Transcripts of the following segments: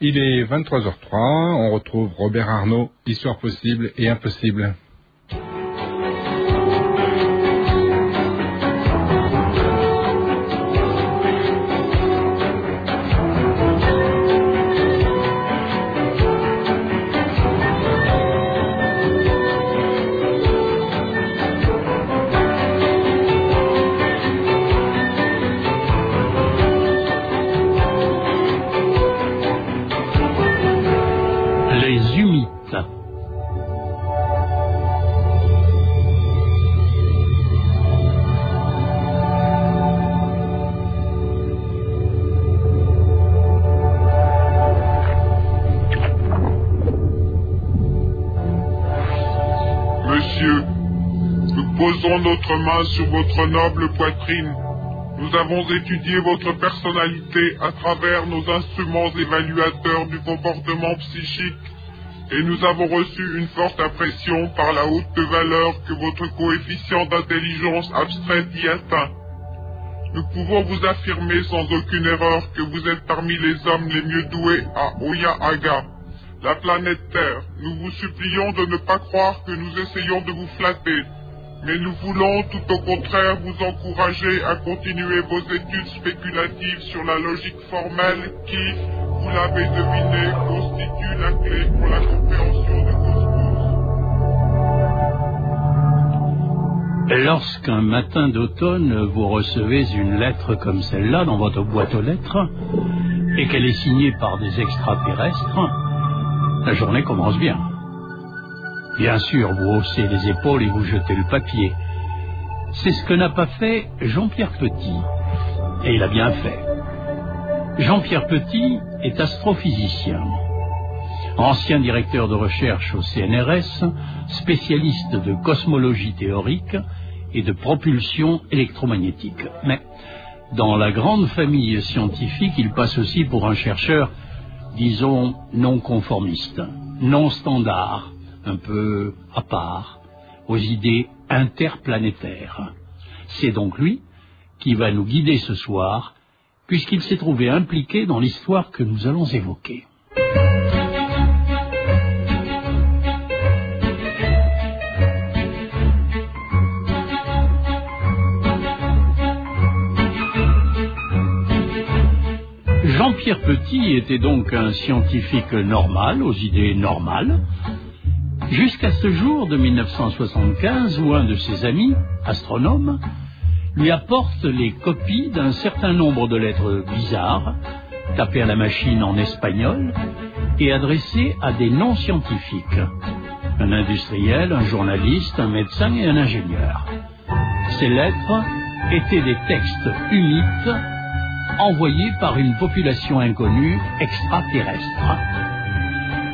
Il est 23h03, on retrouve Robert Arnaud, Histoire possible et impossible. Sur votre noble poitrine. Nous avons étudié votre personnalité à travers nos instruments évaluateurs du comportement psychique et nous avons reçu une forte impression par la haute valeur que votre coefficient d'intelligence abstraite y atteint. Nous pouvons vous affirmer sans aucune erreur que vous êtes parmi les hommes les mieux doués à Oya Aga, la planète Terre. Nous vous supplions de ne pas croire que nous essayons de vous flatter mais nous voulons tout au contraire vous encourager à continuer vos études spéculatives sur la logique formelle qui, vous l'avez deviné, constitue la clé pour la compréhension du cosmos. Lorsqu'un matin d'automne vous recevez une lettre comme celle-là dans votre boîte aux lettres et qu'elle est signée par des extraterrestres, la journée commence bien. Bien sûr, vous haussez les épaules et vous jetez le papier. C'est ce que n'a pas fait Jean-Pierre Petit. Et il a bien fait. Jean-Pierre Petit est astrophysicien. Ancien directeur de recherche au CNRS, spécialiste de cosmologie théorique et de propulsion électromagnétique. Mais dans la grande famille scientifique, il passe aussi pour un chercheur, disons, non conformiste, non standard, un peu à part, aux idées interplanétaires. C'est donc lui qui va nous guider ce soir, puisqu'il s'est trouvé impliqué dans l'histoire que nous allons évoquer. Jean-Pierre Petit était donc un scientifique normal, aux idées normales, Jusqu'à ce jour de 1975 où un de ses amis, astronome, lui apporte les copies d'un certain nombre de lettres bizarres, tapées à la machine en espagnol et adressées à des non-scientifiques, un industriel, un journaliste, un médecin et un ingénieur. Ces lettres étaient des textes humides envoyés par une population inconnue extraterrestre.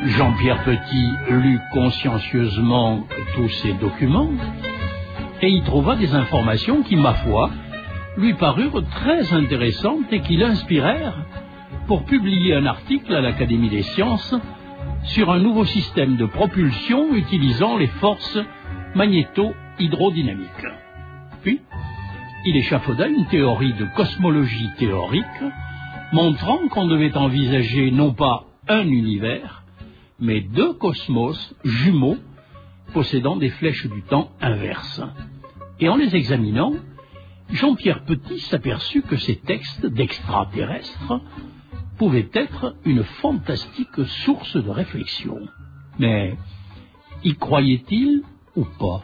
Jean-Pierre Petit lut consciencieusement tous ces documents et y trouva des informations qui, ma foi, lui parurent très intéressantes et qui l'inspirèrent pour publier un article à l'Académie des sciences sur un nouveau système de propulsion utilisant les forces magnéto-hydrodynamiques. Puis, il échafauda une théorie de cosmologie théorique montrant qu'on devait envisager non pas un univers, mais deux cosmos jumeaux possédant des flèches du temps inverses. Et en les examinant, Jean-Pierre Petit s'aperçut que ces textes d'extraterrestres pouvaient être une fantastique source de réflexion. Mais y croyait-il ou pas?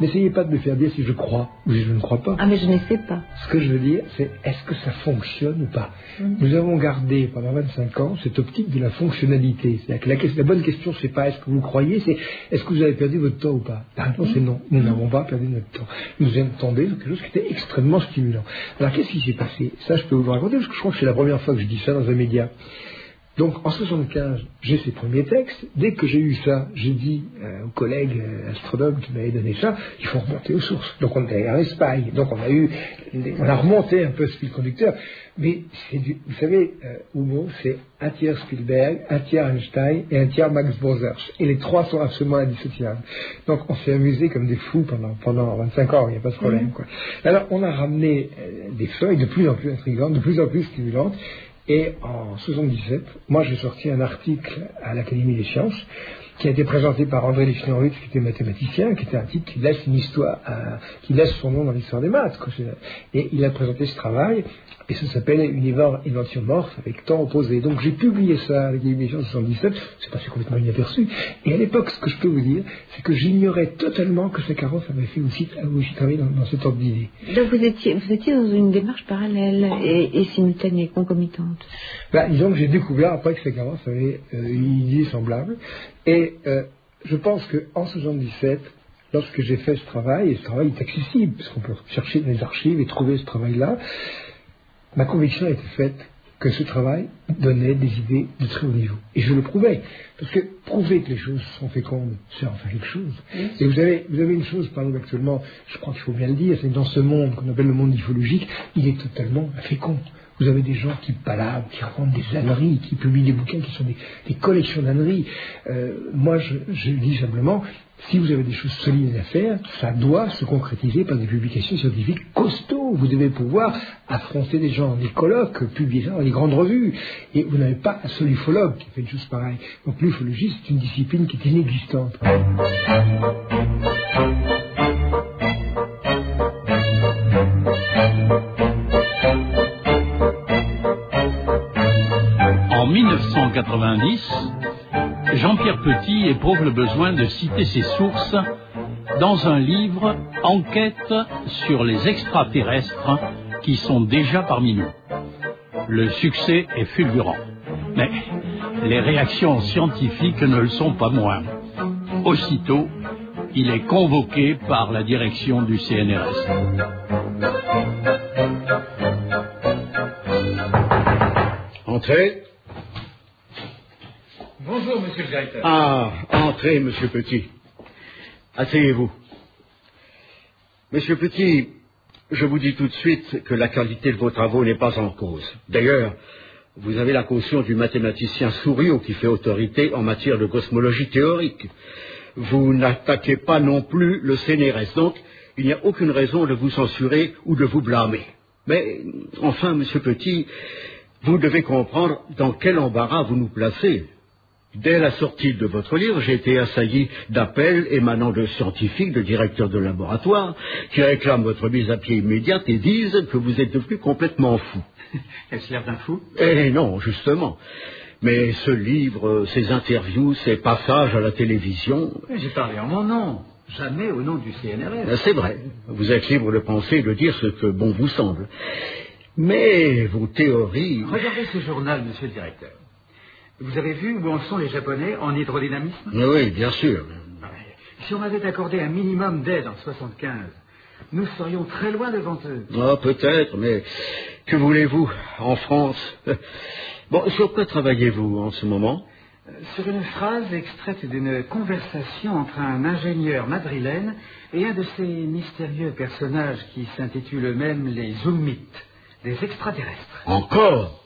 N'essayez pas de me faire dire si je crois ou si je ne crois pas. Ah, mais je n'essaie pas. Ce que je veux dire, c'est est-ce que ça fonctionne ou pas mm. Nous avons gardé pendant 25 ans cette optique de la fonctionnalité. C'est-à-dire que la, la, bonne question, c'est pas est-ce que vous croyez, c'est est-ce que vous avez perdu votre temps ou pas? La réponse est non. Nous n'avons pas perdu notre temps. Nous entendons quelque chose qui était extrêmement stimulant. Alors qu'est-ce qui s'est passé? Ça, je peux vous le raconter parce que je crois que c'est la première fois que je dis ça dans un média. Donc en 75, j'ai ces premiers textes. Dès que j'ai eu ça, j'ai dit euh, aux collègues euh, astronomes qui m'avaient donné ça, il faut remonter aux sources. Donc on est en Espagne. Donc on a eu, on a remonté un peu ce fil conducteur. Mais c'est du, vous savez, euh, c'est un tiers Spielberg, un tiers Einstein et un tiers Max Brothers. Et les trois sont absolument indissociables. Donc on s'est amusé comme des fous pendant, pendant 25 ans, il n'y a pas de problème. Quoi. Alors on a ramené euh, des feuilles de plus en plus intrigantes, de plus en plus stimulantes. Et en 77, moi j'ai sorti un article à l'Académie des sciences qui a été présenté par André Lichtenowitz, qui était mathématicien, qui était un type qui laisse une histoire, qui laisse son nom dans l'histoire des maths. Et il a présenté ce travail, et ça s'appelle Univers éventuomorphe avec temps opposé. Donc j'ai publié ça avec l'émission 77, c'est passé complètement inaperçu. Et à l'époque, ce que je peux vous dire, c'est que j'ignorais totalement que Sakharov avait fait aussi, aussi travailler dans, dans cet ordre d'idée. Donc vous étiez, vous étiez dans une démarche parallèle et, simultanée, concomitante ben, Disons que j'ai découvert après que Sakharov avait euh, une idée semblable. Et euh, je pense qu'en 77, lorsque j'ai fait ce travail, et ce travail est accessible, parce qu'on peut chercher dans les archives et trouver ce travail-là, ma conviction été faite que ce travail donnait des idées de très haut niveau. Et je le prouvais. Parce que prouver que les choses sont fécondes, c'est en faire quelque chose. Et vous avez, vous avez une chose, par exemple, actuellement, je crois qu'il faut bien le dire, c'est que dans ce monde qu'on appelle le monde ufologique, il est totalement fécond. Vous avez des gens qui palabrent, qui racontent des âneries, qui publient des bouquins qui sont des, collections d'âneries. Euh, moi, je, je dis simplement, si vous avez des choses solides à faire, ça doit se concrétiser par des publications scientifiques costauds. Vous devez pouvoir affronter des gens, des colloques, publier ça dans les grandes revues. Et vous n'avez pas un seul ufologue qui fait une chose pareille. Donc l'ufologie, c'est une discipline qui est inexistante. En 1990, Jean-Pierre Petit éprouve le besoin de citer ses sources dans un livre Enquête sur les extraterrestres qui sont déjà parmi nous. Le succès est fulgurant, mais les réactions scientifiques ne le sont pas moins. Aussitôt, il est convoqué par la direction du CNRS. Entrez. Bonjour, monsieur le directeur. Ah, entrez, monsieur Petit. Asseyez-vous. Monsieur Petit, je vous dis tout de suite que la qualité de vos travaux n'est pas en cause. D'ailleurs, vous avez la caution du mathématicien Souriau qui fait autorité en matière de cosmologie théorique. Vous n'attaquez pas non plus le CNRS, donc il n'y a aucune raison de vous censurer ou de vous blâmer. Mais, enfin, monsieur Petit, vous devez comprendre dans quel embarras vous nous placez. Dès la sortie de votre livre, j'ai été assailli d'appels émanant de scientifiques, de directeurs de laboratoire, qui réclament votre mise à pied immédiate et disent que vous êtes devenu complètement fou. Est-ce l'air d'un fou Eh non, justement. Mais ce livre, ces interviews, ces passages à la télévision... J'ai parlé en mon nom, jamais au nom du CNRS. C'est vrai. Vous êtes libre de penser et de dire ce que bon vous semble. Mais vos théories... Regardez ce journal, monsieur le directeur. Vous avez vu où en sont les Japonais en hydrodynamisme Oui, bien sûr. Si on avait accordé un minimum d'aide en 75, nous serions très loin devant eux. Ah, peut-être, mais que voulez-vous En France? Bon, sur quoi travaillez-vous en ce moment? Sur une phrase extraite d'une conversation entre un ingénieur madrilène et un de ces mystérieux personnages qui s'intitulent eux-mêmes les Zoomites, des extraterrestres. Encore?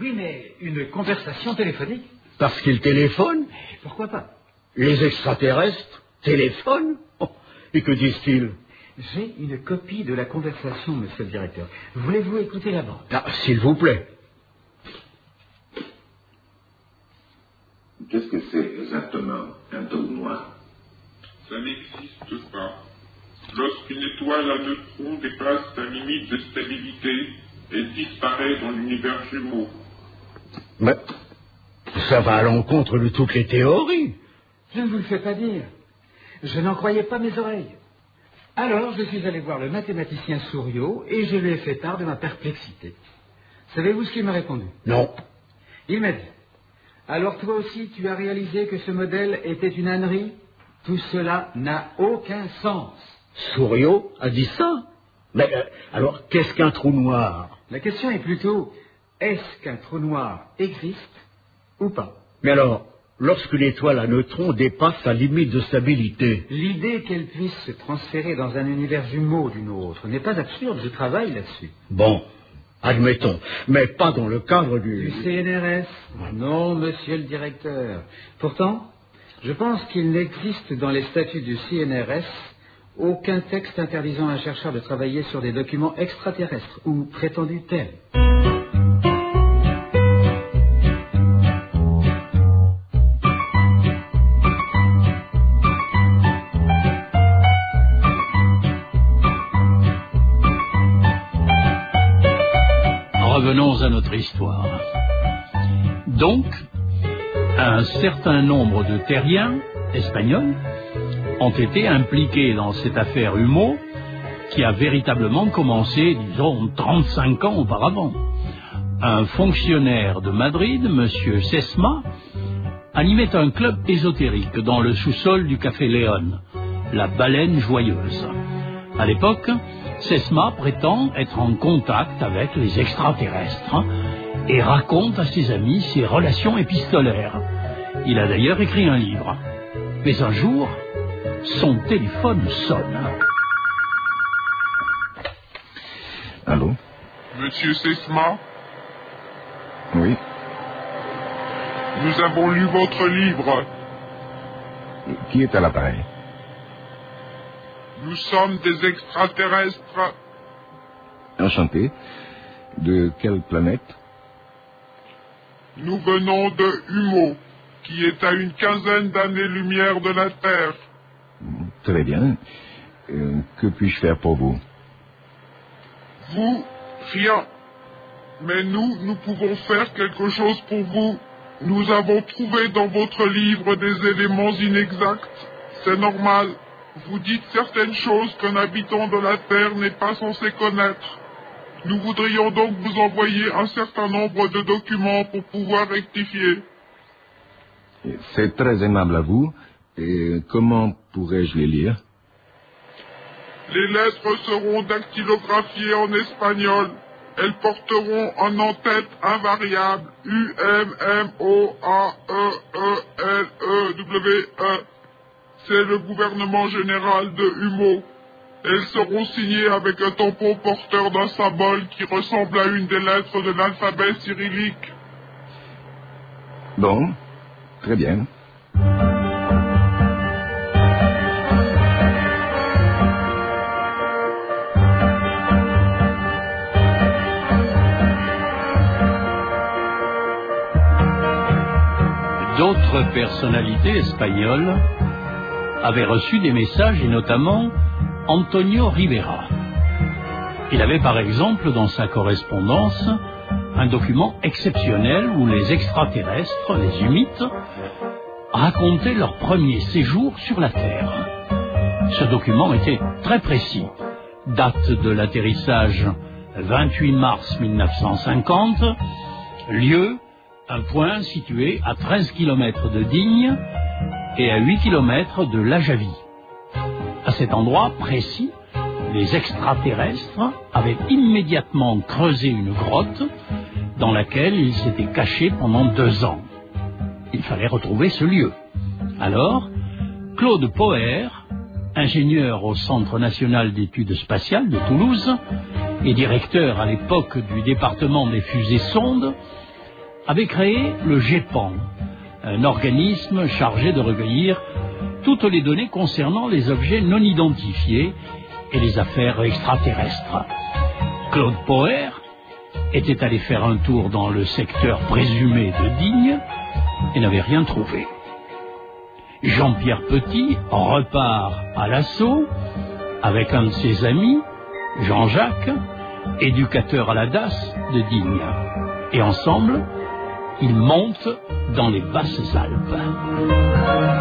Oui, mais une conversation téléphonique. Parce qu'ils téléphonent Pourquoi pas Les extraterrestres téléphonent oh, Et que disent-ils J'ai une copie de la conversation, monsieur le directeur. Voulez-vous écouter la bande ah, S'il vous plaît. Qu'est-ce que c'est exactement un trou noir Ça n'existe pas. Lorsqu'une étoile à neutrons dépasse sa limite de stabilité, elle disparaît dans l'univers jumeau. Mais ça va à l'encontre de toutes les théories. Je ne vous le fais pas dire. Je n'en croyais pas mes oreilles. Alors, je suis allé voir le mathématicien Souriau et je lui ai fait part de ma perplexité. Savez-vous ce qu'il m'a répondu? Non. Il m'a dit Alors, toi aussi, tu as réalisé que ce modèle était une ânerie? Tout cela n'a aucun sens. Souriau a dit ça Mais euh, alors, qu'est-ce qu'un trou noir? La question est plutôt est-ce qu'un trou noir existe ou pas Mais alors, lorsque l'étoile à neutrons dépasse sa limite de stabilité L'idée qu'elle puisse se transférer dans un univers jumeau d'une autre n'est pas absurde, je travaille là-dessus. Bon, admettons, mais pas dans le cadre du... Du CNRS Non, monsieur le directeur. Pourtant, je pense qu'il n'existe dans les statuts du CNRS aucun texte interdisant à un chercheur de travailler sur des documents extraterrestres ou prétendus tels. Donc, un certain nombre de terriens espagnols ont été impliqués dans cette affaire Humo qui a véritablement commencé, disons, 35 ans auparavant. Un fonctionnaire de Madrid, M. Sesma, animait un club ésotérique dans le sous-sol du Café Léon, la baleine joyeuse. À l'époque, Sesma prétend être en contact avec les extraterrestres et raconte à ses amis ses relations épistolaires. Il a d'ailleurs écrit un livre. Mais un jour, son téléphone sonne. Allô Monsieur Sesma, Oui. nous avons lu votre livre. Qui est à l'appareil Nous sommes des extraterrestres. Enchanté. De quelle planète Nous venons de Humo, qui est à une quinzaine d'années-lumière de la Terre. Très bien. Euh, que puis-je faire pour vous? Vous, rien. Mais nous, nous pouvons faire quelque chose pour vous. Nous avons trouvé dans votre livre des éléments inexacts. C'est normal. Vous dites certaines choses qu'un habitant de la Terre n'est pas censé connaître. Nous voudrions donc vous envoyer un certain nombre de documents pour pouvoir rectifier. C'est très aimable à vous. Et comment pourrais-je les lire? Les lettres seront dactylographiées en espagnol. Elles porteront en en-tête invariable U M M O A E E L E W E. C'est le gouvernement général de Humo. Elles seront signées avec un tampon porteur d'un symbole qui ressemble à une des lettres de l'alphabet cyrillique. Bon, très bien. D'autres personnalités espagnoles avaient reçu des messages et notamment Antonio Rivera. Il avait par exemple dans sa correspondance un document exceptionnel où les extraterrestres, les humites, racontaient leur premier séjour sur la Terre. Ce document était très précis. Date de l'atterrissage 28 mars 1950, lieu un point situé à 13 km de Digne et à 8 km de Lajavie. Cet endroit précis, les extraterrestres avaient immédiatement creusé une grotte dans laquelle ils s'étaient cachés pendant deux ans. Il fallait retrouver ce lieu. Alors, Claude Poher, ingénieur au Centre national d'études spatiales de Toulouse et directeur à l'époque du département des fusées sondes, avait créé le GEPAN, un organisme chargé de recueillir toutes les données concernant les objets non identifiés et les affaires extraterrestres. Claude Poher était allé faire un tour dans le secteur présumé de Digne et n'avait rien trouvé. Jean-Pierre Petit repart à l'assaut avec un de ses amis, Jean-Jacques, éducateur à la DAS de Digne. Et ensemble, ils montent dans les Basses-Alpes. C'est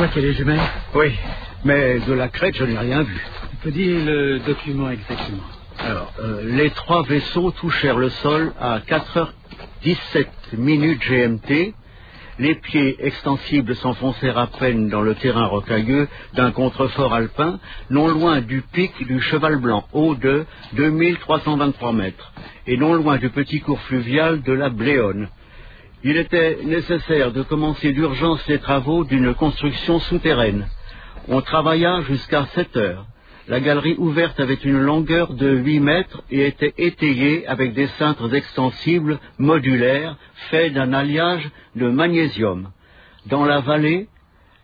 toi qui as les jumelles Oui, mais de la crête, je n'ai rien vu. Tu peux dire le document exactement Alors, euh, les trois vaisseaux touchèrent le sol à 4h17 minutes GMT. Les pieds extensibles s'enfoncèrent à peine dans le terrain rocailleux d'un contrefort alpin, non loin du pic du Cheval Blanc, haut de 2323 mètres, et non loin du petit cours fluvial de la Bléone. Il était nécessaire de commencer d'urgence les travaux d'une construction souterraine. On travailla jusqu'à 7 heures. La galerie ouverte avait une longueur de 8 mètres et était étayée avec des cintres extensibles modulaires faits d'un alliage de magnésium. Dans la vallée,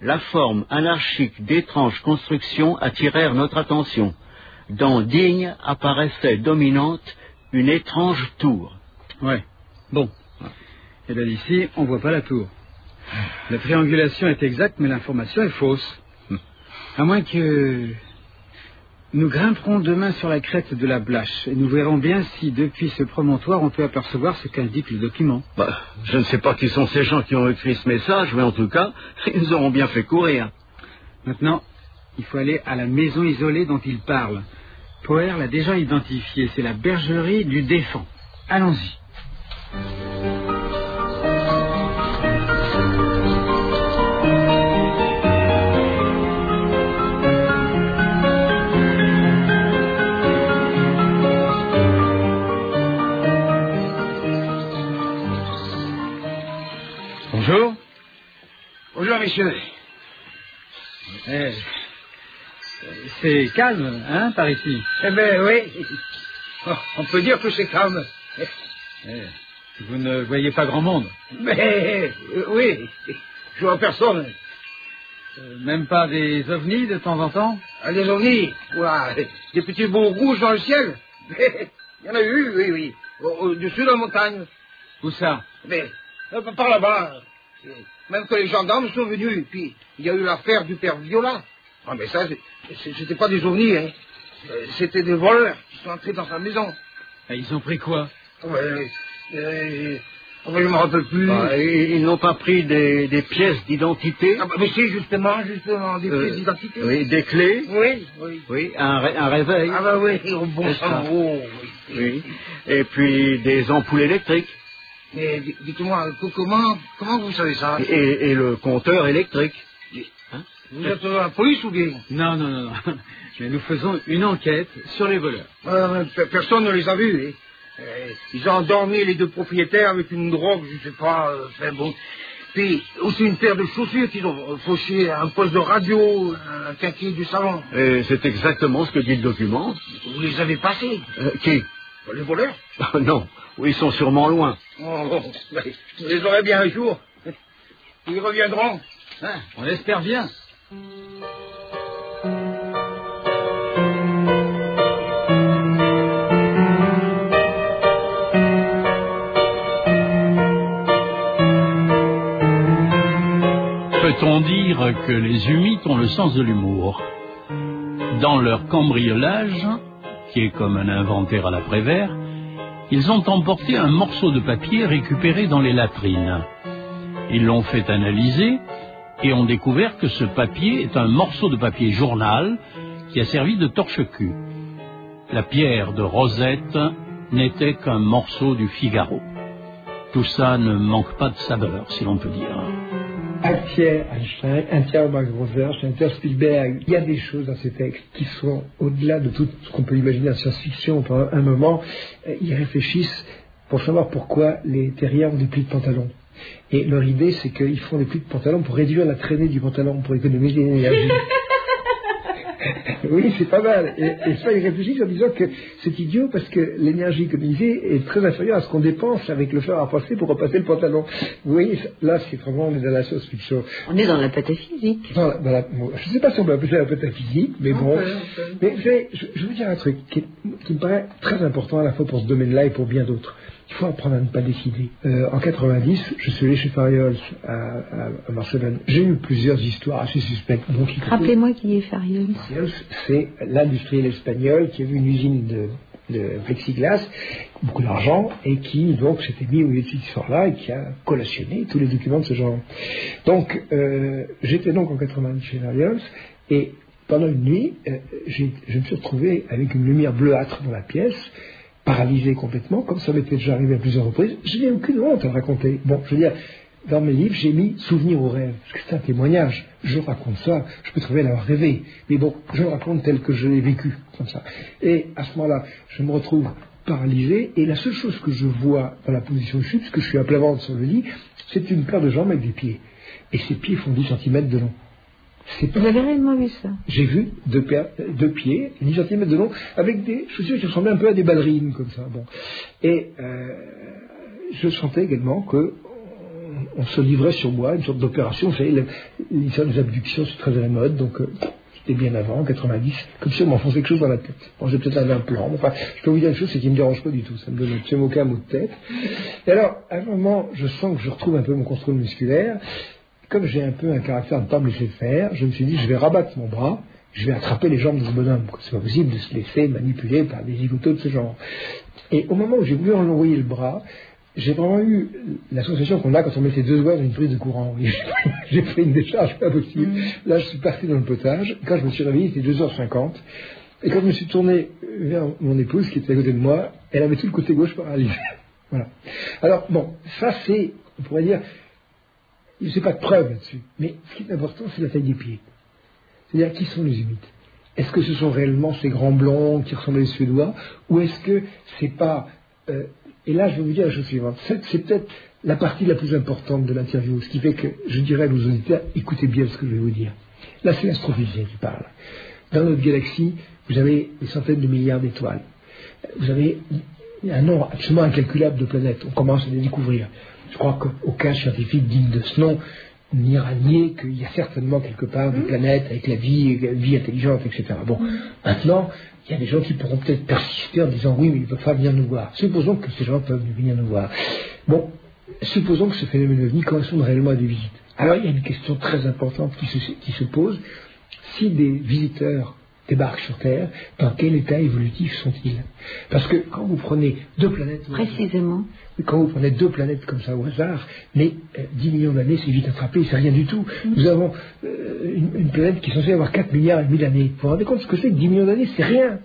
la forme anarchique d'étranges constructions attirèrent notre attention. Dans Digne apparaissait dominante une étrange tour. Ouais. Bon. Et là d'ici, on voit pas la tour. La triangulation est exacte, mais l'information est fausse. À moins que... Nous grimperons demain sur la crête de la Blache et nous verrons bien si, depuis ce promontoire, on peut apercevoir ce qu'indique le document. Bah, je ne sais pas qui sont ces gens qui ont écrit ce message, mais en tout cas, ils nous auront bien fait courir. Maintenant, il faut aller à la maison isolée dont il parle. Poer l'a déjà identifiée. C'est la bergerie du Défend. Allons-y. Messieurs. Eh, c'est calme, hein, par ici Eh ben oui. Oh, on peut dire que c'est calme. Eh, Vous ne voyez pas grand monde Mais euh, oui, je vois personne. Euh, Même pas des ovnis de temps en temps Ah, des ovnis Ouah, Des petits bouts rouges dans le ciel Il y en a eu, oui, oui. Au- Au-dessus de la montagne. Où ça? Mais euh, par là-bas. Même que les gendarmes sont venus. Et puis, il y a eu l'affaire du père Viola. Ah, mais ça, c'était pas des ovnis, hein. Euh, C'était des voleurs qui sont entrés dans sa maison. Eh, Ils ont pris quoi? Ouais, euh, enfin, je me rappelle plus. Bah, ils n'ont pas pris des, des pièces d'identité? Ah, bah, mais si, justement, justement, des Euh, pièces d'identité. Oui, des clés? Oui, oui. Oui, un, ré- un réveil Ah bah oui, au bon ça. cerveau. oui. Oui. Et puis des ampoules électriques. Mais di- dites-moi, co- comment, comment vous savez ça? Et, et le compteur électrique. Vous êtes euh, la police ou bien? Non, non, non, non. Mais nous faisons une enquête sur les voleurs. Euh, pe- Personne ne les a vus. hein. Euh, ils ont endormi les deux propriétaires avec une drogue, je sais pas, euh, enfin bon. Puis aussi une paire de chaussures qu'ils ont fauché à un poste de radio, un quinquier du salon. Et c'est exactement ce que dit le document. Vous les avez passés, Euh, qui? Les voleurs? Non, ils sont sûrement loin. Oh, oh, ben, je les aurai bien un jour. Ils reviendront. Ah, on espère bien. Peut-on dire que les humites ont le sens de l'humour? Dans leur cambriolage, qui est comme un inventaire à l'après-vert, ils ont emporté un morceau de papier récupéré dans les latrines. Ils l'ont fait analyser et ont découvert que ce papier est un morceau de papier journal qui a servi de torche-cul. La pierre de Rosette n'était qu'un morceau du Figaro. Tout ça ne manque pas de saveur, si l'on peut dire. Un tiers Einstein, un tiers Max Rosers, un tiers Spielberg. Il y a des choses dans ces textes qui sont au-delà de tout ce qu'on peut imaginer en science-fiction. Pendant un moment, euh, ils réfléchissent pour savoir pourquoi les terriens ont des plis de pantalon. Et leur idée, c'est qu'ils font des plis de pantalon pour réduire la traînée du pantalon, pour économiser l'énergie. Oui, c'est pas mal. Et, et ça, ils réfléchissent en disant que c'est idiot parce que l'énergie économisée est très inférieure à ce qu'on dépense avec le fer à passer pour repasser le pantalon. Vous voyez, là, c'est vraiment, on est dans la science-fiction. On est dans la pataphysique. Dans la- dans la- bon, je ne sais pas si on peut appeler ça la pataphysique, mais bon. Mais vous savez, je, je veux dire un truc qui, qui me paraît très important à la fois pour ce domaine-là et pour bien d'autres. Il faut apprendre à ne pas décider. Euh, en 90, je suis allé chez Fariols à, à, à Barcelone. J'ai eu plusieurs histoires assez suspectes. Rappelez-moi qui est Fariol. Fariols, c'est l'industriel espagnol qui avait une usine de, de plexiglas, beaucoup d'argent, et qui donc s'était mis au milieu de cette histoire-là et qui a collationné tous les documents de ce genre. Donc, euh, j'étais donc en 90 chez Fariols, et pendant une nuit, euh, je me suis retrouvé avec une lumière bleuâtre dans la pièce, paralysé complètement, comme ça m'était déjà arrivé à plusieurs reprises. Je n'ai aucune honte à raconter. Bon, je veux dire, dans mes livres, j'ai mis souvenir au rêve, parce que c'est un témoignage. Je raconte ça, je peux trouver l'avoir rêvé, mais bon, je le raconte tel que je l'ai vécu, comme ça. Et à ce moment-là, je me retrouve paralysé, et la seule chose que je vois dans la position de chute, parce que je suis à plat ventre sur le lit, c'est une paire de jambes avec des pieds. Et ces pieds font 10 cm de long. C'est pas Vous avez réellement vu ça? J'ai vu deux, pieds, 10 cm de long, avec des chaussures qui ressemblaient un peu à des ballerines, comme ça. Bon. Et euh, je sentais également que on, on se livrait sur moi, une sorte d'opération. Vous savez, l'histoire des abductions, c'est très à la mode, donc euh, c'était bien avant, 90, comme si on m'enfonçait quelque chose dans la tête. Bon, j'ai peut-être un implant, mais enfin, je peux vous dire une chose, c'est qu'il ne me dérange pas du tout, ça me donne absolument aucun mot de tête. Et alors, à un moment, je sens que je retrouve un peu mon contrôle musculaire, Comme j'ai un peu un caractère de ne pas me laisser faire, je me suis dit, je vais rabattre mon bras, je vais attraper les jambes de ce bonhomme. C'est pas possible de se laisser manipuler par des zigotos de ce genre. Et au moment où j'ai voulu envoyer le bras, j'ai vraiment eu la sensation qu'on a quand on met ses deux doigts dans une prise de courant. Oui, j'ai fait une décharge pas possible. Mm. Là, je suis parti dans le potage. Quand je me suis réveillé, c'était 2h50. Et quand je me suis tourné vers mon épouse, qui était à côté de moi, elle avait tout le côté gauche paralysé. voilà. Alors, bon, ça c'est, on pourrait dire, je sais pas de preuve là-dessus. Mais ce qui est important, c'est la taille des pieds. C'est-à-dire, qui sont les humides? Est-ce que ce sont réellement ces grands blonds qui ressemblent à des Suédois? Ou est-ce que c'est pas... euh, et là, je vais vous dire la chose suivante. C'est, c'est peut-être la partie la plus importante de l'interview, ce qui fait que je dirais à nos auditeurs, écoutez bien ce que je vais vous dire. Là, c'est l'astrophysicien qui parle. Dans notre galaxie, vous avez des centaines de milliards d'étoiles. Vous avez un nombre absolument incalculable de planètes. On commence à les découvrir. Je crois qu'aucun scientifique digne de ce nom n'ira nier qu'il y a certainement quelque part des planètes avec la vie, vie intelligente, etc. Bon, maintenant, il y a des gens qui pourront peut-être persister en disant oui, mais ils ne peuvent pas venir nous voir. Supposons que ces gens peuvent venir nous voir. Bon, supposons que ce phénomène ovni corresponde réellement à des visites. Alors il y a une question très importante qui se, qui se pose. Si des visiteurs débarquent sur Terre, dans quel état évolutif sont-ils? Parce que quand vous prenez deux planètes... Précisément. Quand vous prenez deux planètes comme ça au hasard, mais euh, 10 millions d'années, c'est vite attrapé, c'est rien du tout. Nous avons euh, une, une planète qui est censée avoir 4 milliards et demi d'années. Vous vous rendez compte ce que c'est que 10 millions d'années? C'est rien.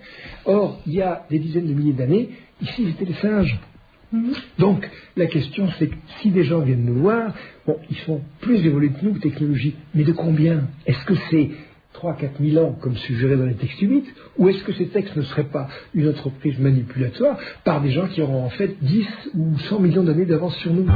Or, il y a des dizaines de milliers d'années, ici, c'était les singes. Donc, la question, c'est que si des gens viennent nous voir, bon, ils sont plus évolués que nous, technologie, mais de combien? Est-ce que c'est 3 4 000 ans, comme suggéré dans les textes humides, ou est-ce que ces textes ne seraient pas une entreprise manipulatoire par des gens qui auront en fait 10 ou 100 millions d'années d'avance sur nous?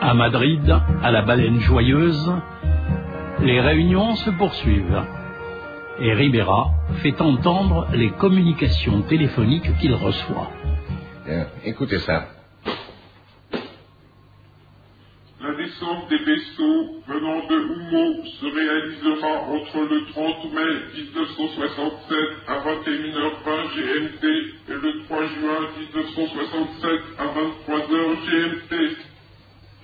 À Madrid, à la baleine joyeuse, les réunions se poursuivent. Et Ribera fait entendre les communications téléphoniques qu'il reçoit. Bien, écoutez ça. La descente des vaisseaux venant de Humo se réalisera entre le 30 mai 1967 à 21h20 GMT et le 3 juin 1967 à 23h GMT.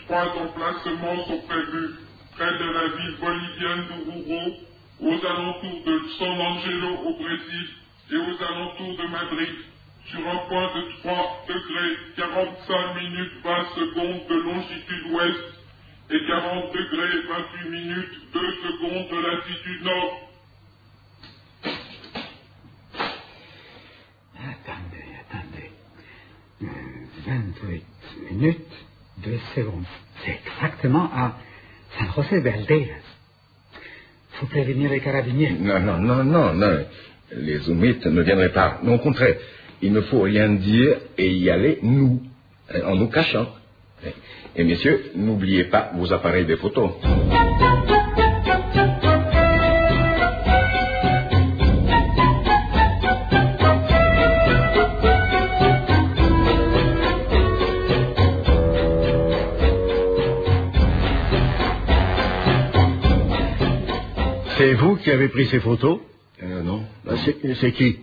Trois emplacements sont prévus près de la ville bolivienne d'Ururo, aux alentours de San Angelo au Brésil et aux alentours de Madrid, sur un point de 3 degrés 45 minutes 20 secondes de longitude ouest et 40 degrés 28 minutes 2 secondes de latitude nord. Attendez, attendez. Euh, 28 minutes, 2 secondes. C'est exactement à San José Valderas. Faut prévenir les carabiniers. Non, non, non, non, non. Les Zoumites ne viendraient pas. Non, au contraire, il ne faut rien dire et y aller, nous, en nous cachant. Et messieurs, n'oubliez pas vos appareils de photos. Qui avez pris ces photos Euh, non. Bah, c'est, qui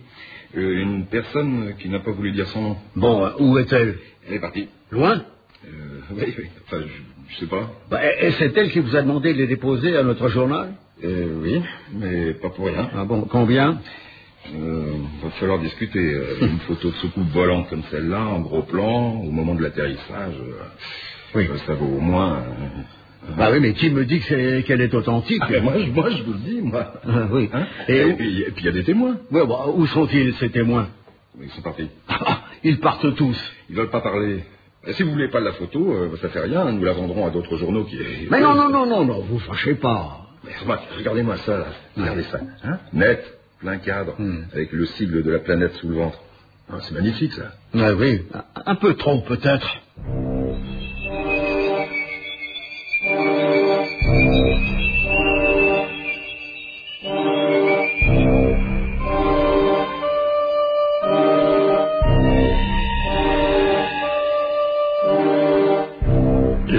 Euh, une personne qui n'a pas voulu dire son nom. Bon, euh, où est-elle Elle est partie. Loin Euh, oui, oui. Enfin, je, je sais pas. Bah, et c'est elle qui vous a demandé de les déposer à notre journal oui, mais pas pour rien. Ah bon, combien Euh, va falloir discuter. Une photo de soucoupe volante comme celle-là, en gros plan, au moment de l'atterrissage, Oui. ça vaut au moins... Bah oui, mais qui me dit qu'elle est authentique? Ah, ben moi, je, moi, je vous le dis, moi. Ah, oui. Hein? Et puis et puis, il y a des témoins. Ouais, bah, où sont-ils, ces témoins? Ils sont partis. Ils partent tous. Ils veulent pas parler. Si vous voulez pas de la photo, euh, ça fait rien. Nous la vendrons à d'autres journaux qui. Mais non, non, non, non, non, vous fâchez pas. Regardez-moi ça, là. Regardez ça. Hein Net, plein cadre, Hmm. avec le sigle de la planète sous le ventre. Ah, c'est magnifique, ça. Ouais, oui, un- un peu trop peut-être.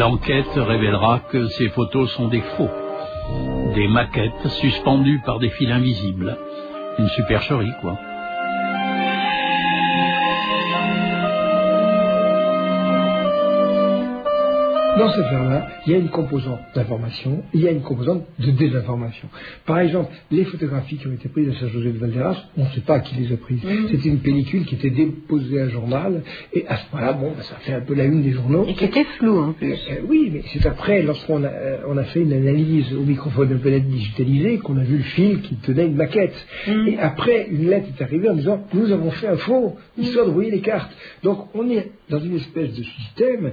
L'enquête révélera que ces photos sont des faux, des maquettes suspendues par des fils invisibles, Une supercherie, quoi. Dans cette affaire-là, il y a une composante d'information, il y a une composante de désinformation. Par exemple, les photographies qui ont été prises à Saint-José de Valderas, on ne sait pas qui les a prises. C'était une pellicule qui était déposée à un journal, et à ce moment-là, bon, ben, ça fait un peu la une des journaux. Et qui était flou en plus. Euh, oui, mais c'est après, lorsqu'on a, euh, on a fait une analyse au microphone Internet digitalisé, qu'on a vu le fil qui tenait une maquette. Et après, une lettre est arrivée en disant Nous avons fait un faux, histoire de brouiller les cartes. Donc, on est dans une espèce de système,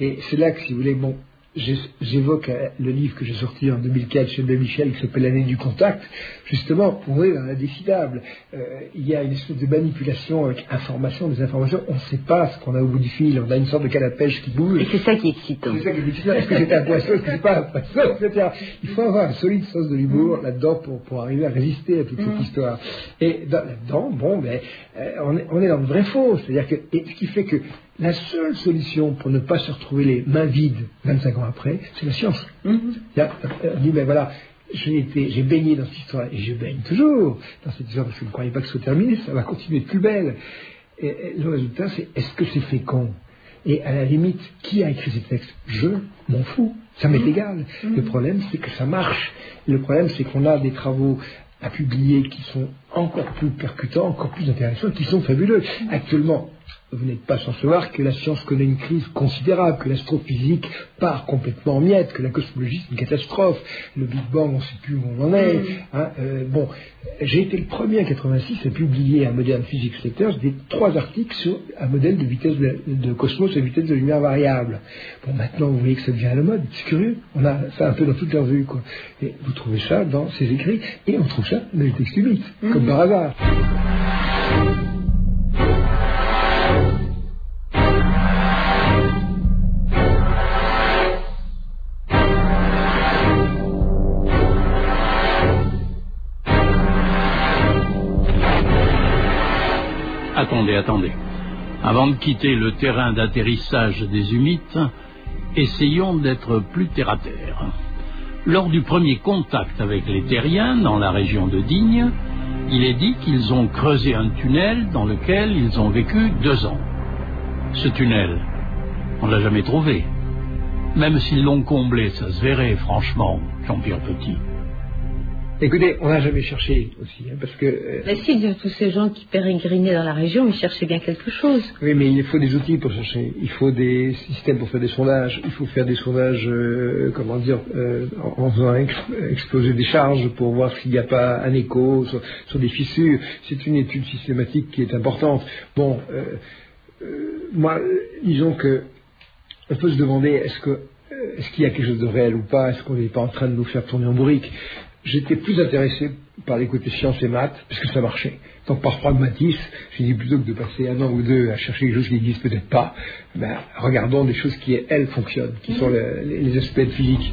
et c'est là que, si vous voulez, bon, j'évoque euh, le livre que j'ai sorti en 2004 chez Ben Michel qui s'appelle L'année du contact, justement pour dans l'indécidable. Euh, il y a une espèce de manipulation avec information, des informations, on ne sait pas ce qu'on a au bout du fil, on a une sorte de canne à pêche qui bouge. Et c'est ça qui est excitant. C'est ça qui est difficile. Est-ce que c'est un poisson, est-ce que c'est pas un poisson, etc. Il faut avoir un solide sens de l'humour là-dedans pour, pour arriver à résister à toute cette histoire. Et dans- là-dedans, bon, ben, euh, on, est, on est dans le vrai faux. C'est-à-dire que, et ce qui fait que la seule solution pour ne pas se retrouver les mains vides 25 ans après, c'est la science. Y a- on dit, ben voilà, j'ai baigné dans cette histoire, et je baigne toujours dans cette histoire, parce que je ne croyais pas que ce soit terminé, ça va continuer de plus belle. Et, et le résultat, c'est est-ce que c'est fécond? Et à la limite, qui a écrit ces textes? Je m'en fous, ça m'est égal. Le problème, c'est que ça marche. Le problème, c'est qu'on a des travaux à publier qui sont encore plus percutants, encore plus intéressants, qui sont fabuleux. Actuellement, vous n'êtes pas sans savoir que la science connaît une crise considérable, que l'astrophysique part complètement en miettes, que la cosmologie c'est une catastrophe, le Big Bang on ne sait plus où on en est. hein, euh, bon, j'ai été le premier en 86 à publier un Modern Physics Letters des trois articles sur un modèle de vitesse de, de cosmos et vitesse de lumière variable. Bon, maintenant vous voyez que ça devient à la mode, c'est curieux. On a ça un peu dans toute leur vue, quoi. Et vous trouvez ça dans ces écrits, et on trouve ça dans les textes humides, comme par hasard. Attendez. Avant de quitter le terrain d'atterrissage des humites, essayons d'être plus terre à terre. Lors du premier contact avec les terriens dans la région de Digne, il est dit qu'ils ont creusé un tunnel dans lequel ils ont vécu deux ans. Ce tunnel, on l'a jamais trouvé. Même s'ils l'ont comblé, ça se verrait, franchement, Jean-Pierre Petit. Écoutez, on n'a jamais cherché aussi, hein, parce que euh, Mais si, de tous ces gens qui pérégrinaient dans la région, ils cherchaient bien quelque chose. Oui, mais il faut des outils pour chercher. Il faut des systèmes pour faire des sondages. Il faut faire des sondages, euh, comment dire, euh, en, en faisant ex- exploser des charges pour voir s'il n'y a pas un écho sur, sur des fissures. C'est une étude systématique qui est importante. Bon, euh, moi, disons que on peut se demander est-ce que est-ce qu'il y a quelque chose de réel ou pas? Est-ce qu'on n'est pas en train de nous faire tourner en bourrique? J'étais plus intéressé par les côtés sciences et maths, parce que ça marchait. Donc par pragmatisme, j'ai dit plutôt que de passer un an ou deux à chercher quelque chose qui n'existe peut-être pas, ben, regardons des choses qui, elles, fonctionnent, qui sont le- les, les aspects de physique.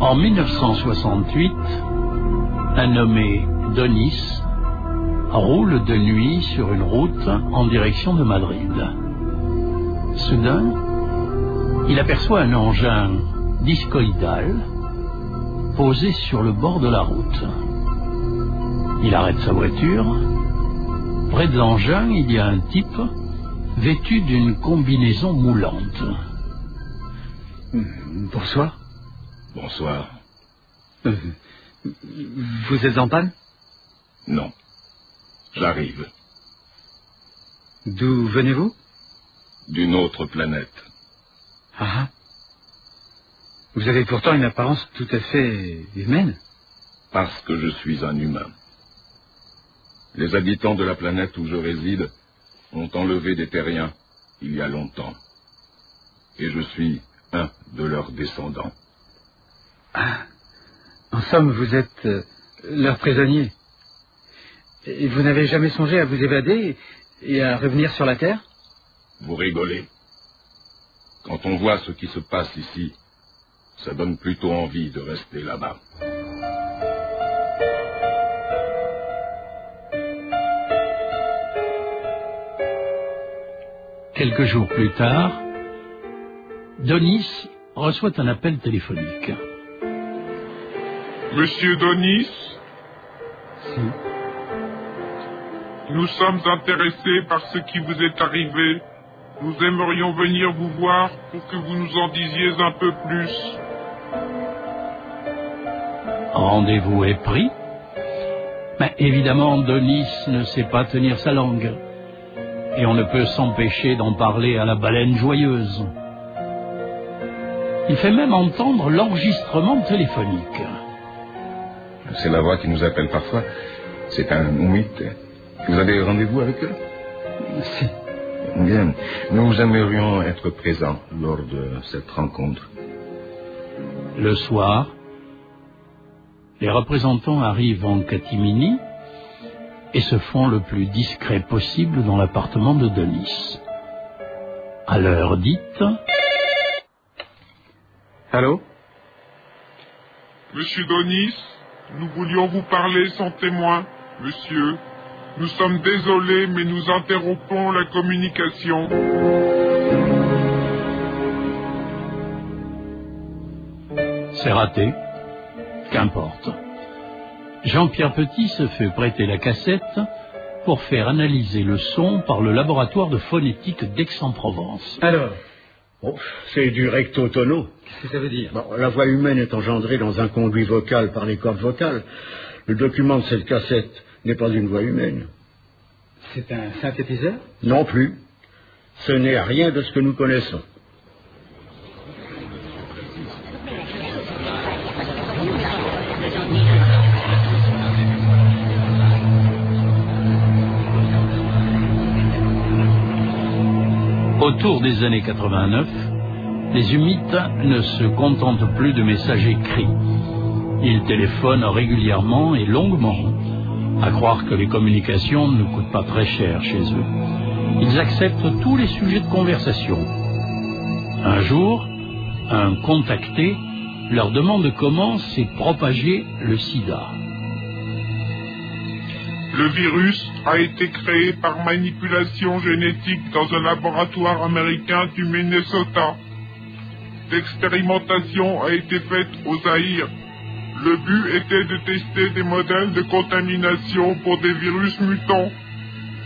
En 1968, un nommé Donis roule de nuit sur une route en direction de Madrid. Soudain, il aperçoit un engin discoïdal posé sur le bord de la route. Il arrête sa voiture. Près de l'engin, il y a un type vêtu d'une combinaison moulante. Bonsoir. Bonsoir. Vous êtes en panne? Non. J'arrive. D'où venez-vous? D'une autre planète. Ah ah. Vous avez pourtant une apparence tout à fait humaine. Parce que je suis un humain. Les habitants de la planète où je réside ont enlevé des terriens il y a longtemps. Et je suis un de leurs descendants. Ah. En somme, vous êtes euh, leur prisonnier. Et vous n'avez jamais songé à vous évader et à revenir sur la terre? Vous rigolez. Quand on voit ce qui se passe ici, ça donne plutôt envie de rester là-bas. Quelques jours plus tard, Donis reçoit un appel téléphonique. Monsieur Donis Si. Nous sommes intéressés par ce qui vous est arrivé. Nous aimerions venir vous voir pour que vous nous en disiez un peu plus. Rendez-vous est pris. Mais évidemment, Donis ne sait pas tenir sa langue. Et on ne peut s'empêcher d'en parler à la baleine joyeuse. Il fait même entendre l'enregistrement téléphonique. C'est la voix qui nous appelle parfois. C'est un mythe. Vous avez rendez-vous avec eux? Si. Bien. Nous aimerions être présents lors de cette rencontre. Le soir, les représentants arrivent en catimini et se font le plus discret possible dans l'appartement de Denis. À l'heure dite, Allô? Monsieur Donis, nous voulions vous parler sans témoin, monsieur. Nous sommes désolés, mais nous interrompons la communication. c'est raté. Qu'importe. Jean-Pierre Petit se fait prêter la cassette pour faire analyser le son par le laboratoire de phonétique d'Aix-en-Provence. Alors C'est du recto-tono. Qu'est-ce que ça veut dire? Bon, la voix humaine est engendrée dans un conduit vocal par les cordes vocales. Le document de cette cassette n'est pas une voix humaine. C'est un synthétiseur? Non plus. Ce n'est rien de ce que nous connaissons. Autour des années 89, les humites ne se contentent plus de messages écrits. Ils téléphonent régulièrement et longuement, à croire que les communications ne coûtent pas très cher chez eux. Ils acceptent tous les sujets de conversation. Un jour, un contacté leur demande comment s'est propagé le sida. Le virus a été créé par manipulation génétique dans un laboratoire américain du Minnesota. L'expérimentation a été faite au Zaïre. Le but était de tester des modèles de contamination pour des virus mutants.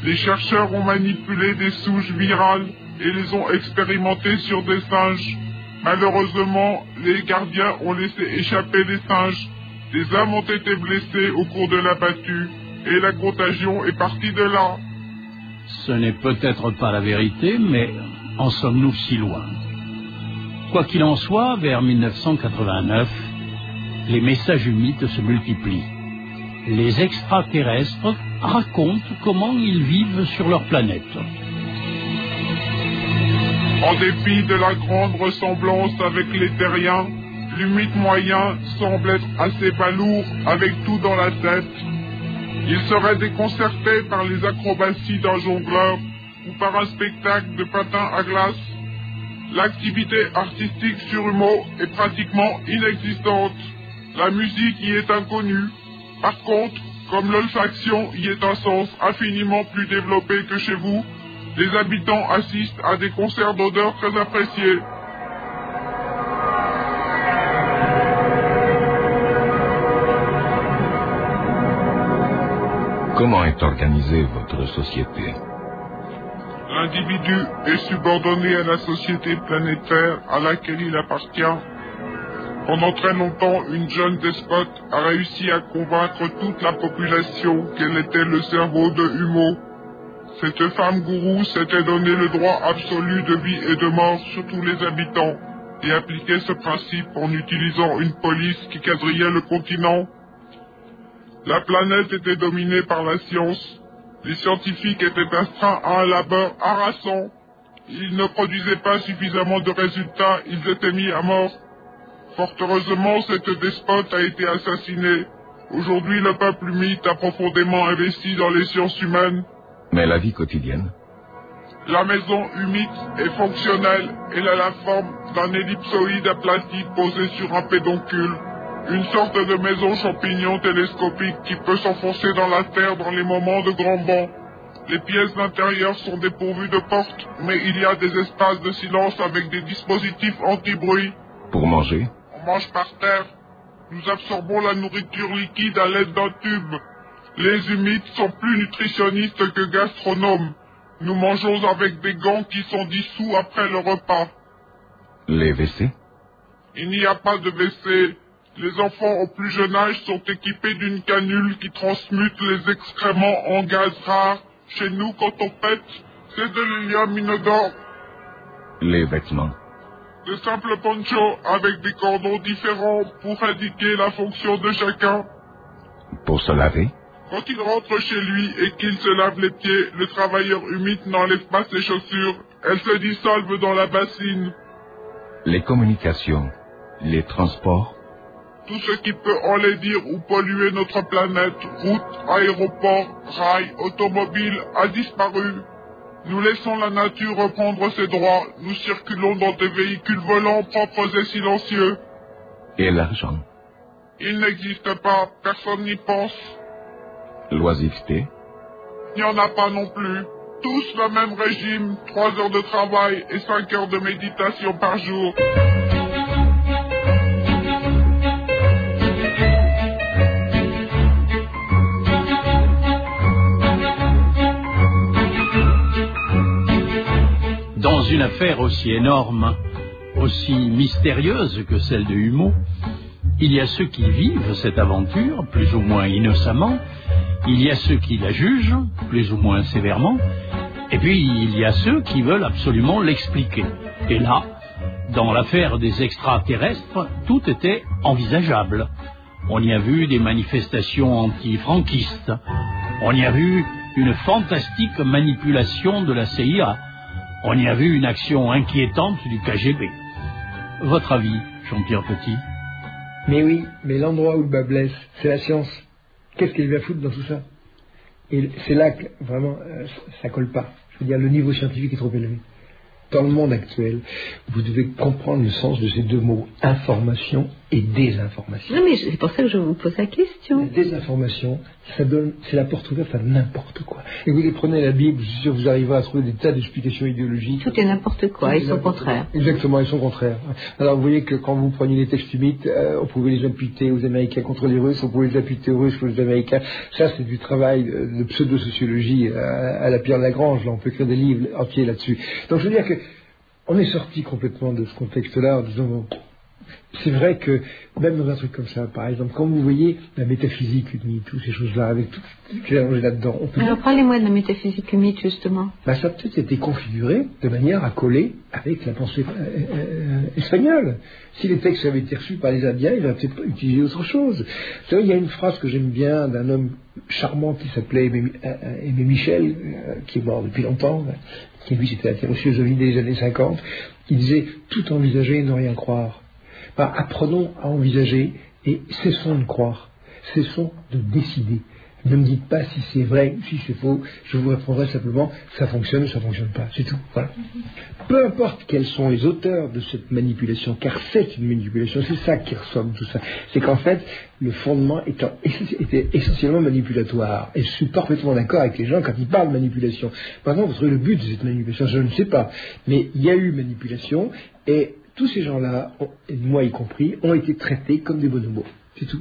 Les chercheurs ont manipulé des souches virales et les ont expérimentées sur des singes. Malheureusement, les gardiens ont laissé échapper les singes. Des hommes ont été blessés au cours de la battue et la contagion est partie de là. Ce n'est peut-être pas la vérité, mais en sommes-nous si loin? Quoi qu'il en soit, vers 1989, les messages humides se multiplient. Les extraterrestres racontent comment ils vivent sur leur planète. En dépit de la grande ressemblance avec les terriens, l'humide moyen semble être assez balourd avec tout dans la tête. Il serait déconcerté par les acrobaties d'un jongleur ou par un spectacle de patins à glace. L'activité artistique sur Humo est pratiquement inexistante. La musique y est inconnue. Par contre, comme l'olfaction y est un sens infiniment plus développé que chez vous, les habitants assistent à des concerts d'odeurs très appréciés. Votre société L'individu est subordonné à la société planétaire à laquelle il appartient. Pendant très longtemps, une jeune despote a réussi à convaincre toute la population qu'elle était le cerveau de Humo. Cette femme gourou s'était donné le droit absolu de vie et de mort sur tous les habitants et appliquait ce principe en utilisant une police qui quadrillait le continent. La planète était dominée par la science. Les scientifiques étaient astreints à un labeur harassant. Ils ne produisaient pas suffisamment de résultats, ils étaient mis à mort. Fort heureusement, cette despote a été assassinée. Aujourd'hui, le peuple humide a profondément investi dans les sciences humaines. Mais la vie quotidienne? La maison humide est fonctionnelle. Elle a la forme d'un ellipsoïde aplati posé sur un pédoncule. Une sorte de maison champignon télescopique qui peut s'enfoncer dans la terre dans les moments de grand vent. Les pièces d'intérieur sont dépourvues de portes, mais il y a des espaces de silence avec des dispositifs anti-bruit. Pour manger? On mange par terre. Nous absorbons la nourriture liquide à l'aide d'un tube. Les humides sont plus nutritionnistes que gastronomes. Nous mangeons avec des gants qui sont dissous après le repas. Les WC? Il n'y a pas de WC. Les enfants au plus jeune âge sont équipés d'une canule qui transmute les excréments en gaz rare. Chez nous, quand on pète, c'est de l'hélium inodore. Les vêtements De simples ponchos avec des cordons différents pour indiquer la fonction de chacun. Pour se laver Quand il rentre chez lui et qu'il se lave les pieds, le travailleur humide n'enlève pas ses chaussures. Elles se dissolvent dans la bassine. Les communications Les transports Tout ce qui peut enlaidir ou polluer notre planète, routes, aéroports, rails, automobiles, a disparu. Nous laissons la nature reprendre ses droits. Nous circulons dans des véhicules volants propres et silencieux. Et l'argent? Il n'existe pas, personne n'y pense. L'oisiveté? Il n'y en a pas non plus. Tous le même régime, trois heures de travail et cinq heures de méditation par jour. Une affaire aussi énorme, aussi mystérieuse que celle de Humeau, il y a ceux qui vivent cette aventure, plus ou moins innocemment, il y a ceux qui la jugent, plus ou moins sévèrement, et puis il y a ceux qui veulent absolument l'expliquer. Et là, dans l'affaire des extraterrestres, tout était envisageable. On y a vu des manifestations anti-franquistes. On y a vu une fantastique manipulation de la CIA. On y a vu une action inquiétante du KGB. Votre avis, Jean-Pierre Petit? Mais oui, mais l'endroit où le bas blesse, c'est la science. Qu'est-ce qu'il va foutre dans tout ça? Et c'est là que vraiment euh, ça colle pas. Je veux dire, le niveau scientifique est trop élevé. Dans le monde actuel, vous devez comprendre le sens de ces deux mots, information et désinformation. Non, mais c'est pour ça que je vous pose la question. La désinformation, ça donne, c'est la porte ouverte à n'importe quoi. Et vous les prenez la Bible, je suis sûr que vous arriverez à trouver des tas d'explications idéologiques. Tout est n'importe quoi, et son contraire. Exactement, ils sont contraires. Alors vous voyez que quand vous preniez les textes humides, euh, on pouvait les imputer aux Américains contre les Russes, on pouvait les imputer aux Russes contre les Américains. Ça, c'est du travail de, de pseudo-sociologie à, à la Pierre Lagrange. Là, on peut écrire des livres entiers là-dessus. Donc je veux dire que on est sorti complètement de ce contexte-là en disant bon, c'est vrai que même dans un truc comme ça, par exemple, quand vous voyez la métaphysique toutes ces choses-là, avec tout ce qui est allongé là-dedans, peut Alors parlez-moi de la métaphysique humide, justement. bah, ça a peut-être été configuré de manière à coller avec la pensée euh, euh, espagnole. Si les textes avaient été reçus par les Indiens, ils auraient peut-être utilisé autre chose. Vous savez, il y a une phrase que j'aime bien d'un homme charmant qui s'appelait Aimé, euh, Aimé Michel, euh, qui est mort depuis longtemps, qui lui s'était intéressé aux des années 50. Il disait tout envisager et ne rien croire. Apprenons à envisager et cessons de croire, cessons de décider. Ne me dites pas si c'est vrai ou si c'est faux, je vous répondrai simplement ça fonctionne ou ça fonctionne pas, c'est tout. Voilà. Peu importe quels sont les auteurs de cette manipulation, car c'est une manipulation, c'est ça qui ressemble tout ça. C'est qu'en fait, le fondement était essentiellement manipulatoire. Et je suis parfaitement d'accord avec les gens quand ils parlent de manipulation. Maintenant, vous trouvez le but de cette manipulation, je ne sais pas. Mais il y a eu manipulation et tous ces gens-là, et moi y compris, ont été traités comme des bonobos. C'est tout.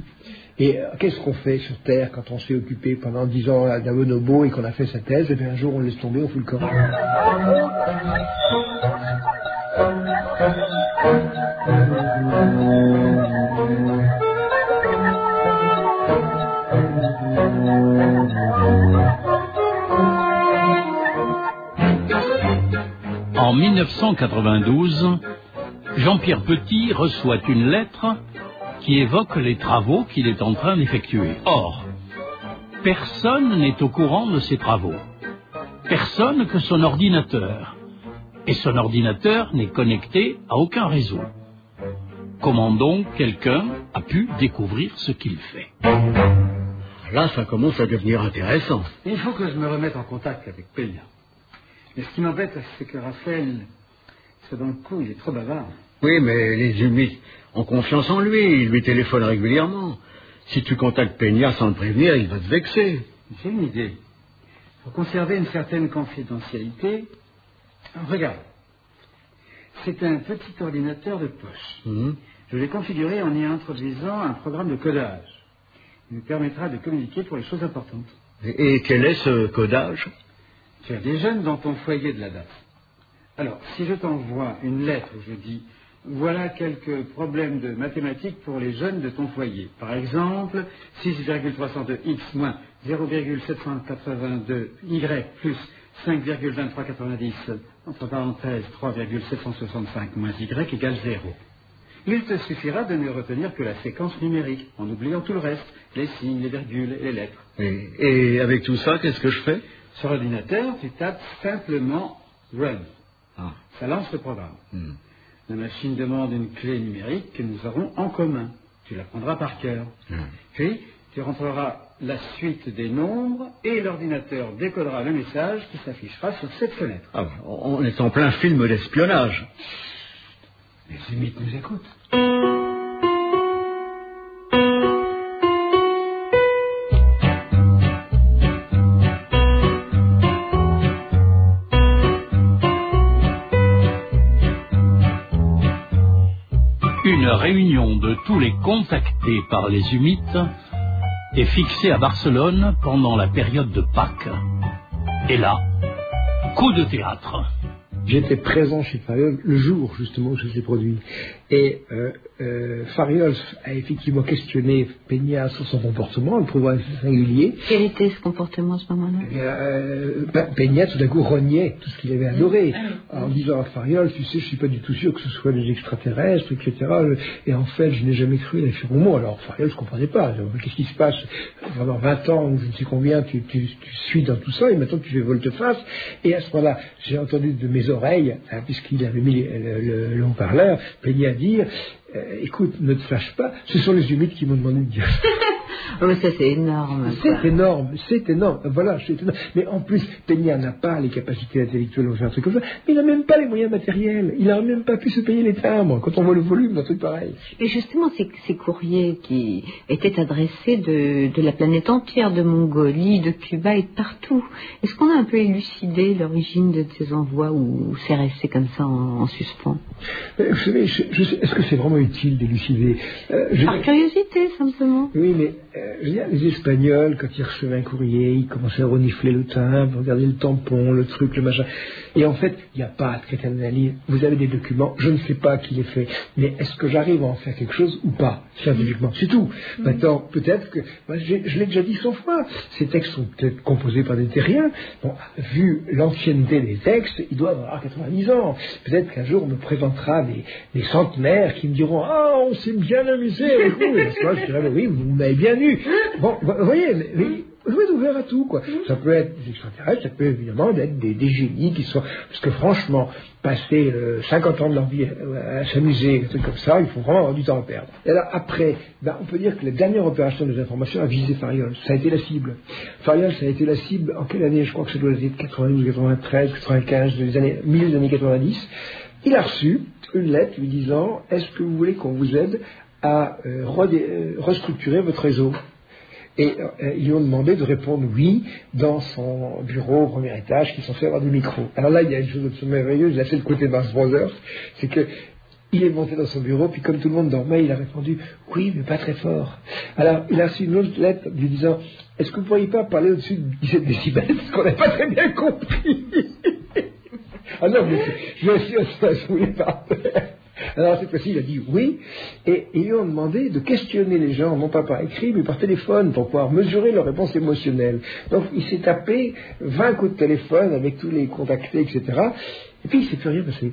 Et euh, qu'est-ce qu'on fait sur Terre quand on s'est occupé pendant dix ans d'un bonobo et qu'on a fait sa thèse? Et bien un jour on laisse tomber, on fout le camp. En 1992, Jean-Pierre Petit reçoit une lettre qui évoque les travaux qu'il est en train d'effectuer. Or, personne n'est au courant de ces travaux. Personne que son ordinateur. Et son ordinateur n'est connecté à aucun réseau. Comment donc quelqu'un a pu découvrir ce qu'il fait? Là, ça commence à devenir intéressant. Il faut que je me remette en contact avec Peña. Mais ce qui m'embête, c'est que Raphaël, le coup, il est trop bavard. Oui, mais les humides ont confiance en lui. Il lui téléphone régulièrement. Si tu contactes Peña sans le prévenir, il va te vexer. J'ai une idée. pour conserver une certaine confidentialité, regarde. C'est un petit ordinateur de poche. Mhm. Je l'ai configuré en y introduisant un programme de codage. Il nous permettra de communiquer pour les choses importantes. Et, et quel est ce codage? Tu as des jeunes dans ton foyer de la date. Alors, si je t'envoie une lettre où je dis voilà quelques problèmes de mathématiques pour les jeunes de ton foyer. Par exemple, 6,302x moins 0,782y plus 5,2390 entre parenthèses 3,765 moins y égale 0. Il te suffira de ne retenir que la séquence numérique, en oubliant tout le reste, les signes, les virgules et les lettres. et, et avec tout ça, qu'est-ce que je fais? Sur l'ordinateur, tu tapes simplement Run. Ah. Ça lance le programme. Hmm. La machine demande une clé numérique que nous aurons en commun. Tu la prendras par cœur. Hmm. Puis, tu rentreras la suite des nombres et l'ordinateur décodera le message qui s'affichera sur cette fenêtre. Ah, on est en plein film d'espionnage. Les humides nous écoutent. Réunion de tous les contactés par les humites est fixée à Barcelone pendant la période de Pâques. Et là, coup de théâtre. J'étais présent chez Fariol le jour justement où ça s'est produit. Et euh, euh, Fariol a effectivement questionné Peña sur son comportement, le trouvant singulier. Quel était ce comportement à ce moment-là? Eh euh, ben, Peña tout d'un coup reniait tout ce qu'il avait adoré en disant à Fariol, tu sais, je suis pas du tout sûr que ce soit des extraterrestres, etc. Et en fait, je n'ai jamais cru à les phéromones. Alors Fariol, je comprenais pas. Qu'est-ce qui se passe? Pendant 20 ans, ou je ne sais combien, tu, tu, tu suis dans tout ça, et maintenant tu fais volte-face. Et à ce moment-là, j'ai entendu de mes oreilles, hein, puisqu'il avait mis le, le, le haut-parleur, Peña dire, euh, écoute, ne te fâche pas, ce sont les humides qui m'ont demandé de dire. Oh, mais ça, c'est énorme. C'est énorme, c'est énorme. Voilà, c'est énorme. Mais en plus, Peña n'a pas les capacités intellectuelles de faire un truc comme ça. Mais il n'a même pas les moyens matériels. Il n'a même pas pu se payer les timbres. Quand on voit le volume d'un truc pareil. Et justement, ces, ces courriers qui étaient adressés de, de la planète entière, de Mongolie, de Cuba et de partout, est-ce qu'on a un peu élucidé l'origine de ces envois ou c'est resté comme ça en, en suspens? Mais vous savez, est-ce que c'est vraiment utile d'élucider? Euh, je- Par curiosité, simplement. Oui, mais euh, les Espagnols, quand ils recevaient un courrier, ils commençaient à renifler le timbre, regarder le tampon, le truc, le machin. Et en fait, il n'y a pas de critère d'analyse. Vous avez des documents, je ne sais pas qui les fait, mais est-ce que j'arrive à en faire quelque chose ou pas, scientifiquement? C'est tout. Maintenant, peut-être que, moi, j'ai- je l'ai déjà dit cent fois, ces textes sont peut-être composés par des terriens. Bon, vu l'ancienneté des textes, ils doivent avoir 90 ans. Peut-être qu'un jour, on me présentera des, des centenaires qui me diront Ah, on s'est bien amusé avec vous. Et à ce je dirais Oui, vous m'avez bien eu. Bon, vous voyez, mais, mais vous êtes ouvert à tout, quoi. Ça peut être des extraterrestres, ça peut évidemment être des, des génies qui sont. Parce que franchement, passer euh, 50 ans de leur vie à s'amuser, des trucs comme ça, il faut vraiment avoir du temps à perdre. Et alors après, ben, on peut dire que la dernière opération des informations a visé Fariol. Ça a été la cible. Fariol, ça a été la cible en quelle année Je crois que ça doit être 92, 93, 95, les années, milieu des années 90. Il a reçu une lettre lui disant Est-ce que vous voulez qu'on vous aide à euh, euh, restructurer votre réseau? Et euh, ils lui ont demandé de répondre oui dans son bureau au premier étage qui sont fait avoir des micros. Alors là, il y a une chose absolument merveilleuse, il a fait le côté Mars Brothers, c'est que il est monté dans son bureau, puis comme tout le monde dormait, il a répondu oui, mais pas très fort. Alors, il a reçu une autre lettre lui disant Est-ce que vous ne pourriez pas parler au-dessus de 17 décibels Parce qu'on n'a pas très bien compris? ah non, mais je me suis assoulé par terre. Alors cette fois-ci, il a dit oui, et ils lui ont demandé de questionner les gens, non pas par écrit, mais par téléphone, pour pouvoir mesurer leur réponse émotionnelle. Donc il s'est tapé 20 coups de téléphone avec tous les contactés, etc. Et puis il s'est plus rien passé.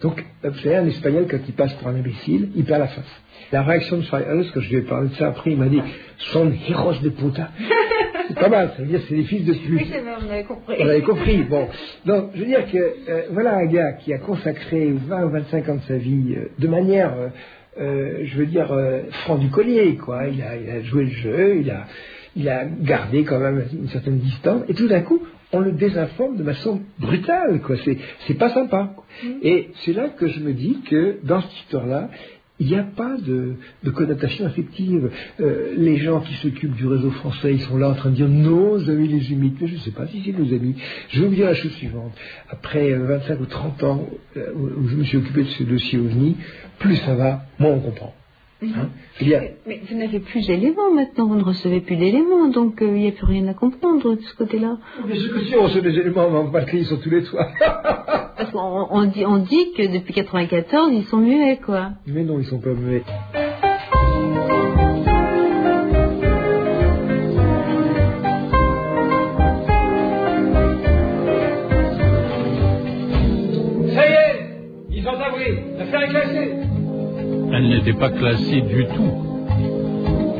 Donc, vous savez, un Espagnol, quand il passe pour un imbécile, il perd la face. La réaction de Fayez, quand je lui ai parlé de ça après, il m'a dit Son hijos de puta. C'est pas mal, ça veut dire c'est des fils de pute. Oui, on avait compris. On avait compris. Bon, donc je veux dire que euh, voilà un gars qui a consacré 20 ou 25 ans de sa vie euh, de manière, euh, je veux dire, franc du collier, quoi. Il a, il a joué le jeu, il a, il a gardé quand même une certaine distance, et tout d'un coup, on le désinforme de façon brutale, quoi. C'est, c'est pas sympa. quoi. Et c'est là que je me dis que dans cette histoire-là, il n'y a pas de, connotation affective. Euh, les gens qui s'occupent du réseau français, ils sont là en train de dire nos amis les humides. Mais je ne sais pas si c'est nos amis. Je vais vous dire la chose suivante. Après 25 euh, ou 30 ans euh, où je me suis occupé de ce dossier OVNI, plus ça va, moins on comprend. Hein mais, vous n'avez plus d'éléments maintenant, vous ne recevez plus d'éléments, donc il n'y a plus rien à comprendre de ce côté-là. Mais ce que si on reçoit des éléments, on va sont tous les toits. Parce qu'on on dit, on dit que depuis 94, ils sont muets, quoi. Mais non, ils sont pas muets. Ça y est, ils ont avoué, l'affaire est classée. Elle n'était pas classée du tout.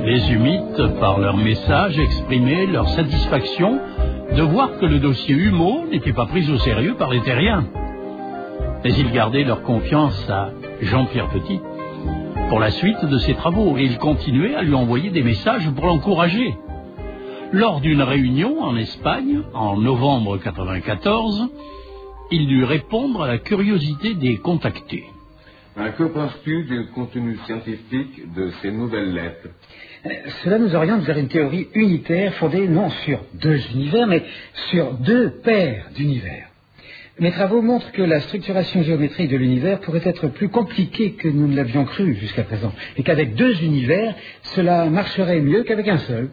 Les humites, par leur message, exprimaient leur satisfaction de voir que le dossier Humo n'était pas pris au sérieux par les terriens mais ils gardaient leur confiance à Jean-Pierre Petit pour la suite de ses travaux et ils continuaient à lui envoyer des messages pour l'encourager. Lors d'une réunion en Espagne, en novembre 1994, il dut répondre à la curiosité des contactés. Que penses-tu du contenu scientifique de ces nouvelles lettres euh, Cela nous oriente vers une théorie unitaire fondée non sur deux univers, mais sur deux paires d'univers. Mes travaux montrent que la structuration géométrique de l'univers pourrait être plus compliquée que nous ne l'avions cru jusqu'à présent, et qu'avec deux univers, cela marcherait mieux qu'avec un seul.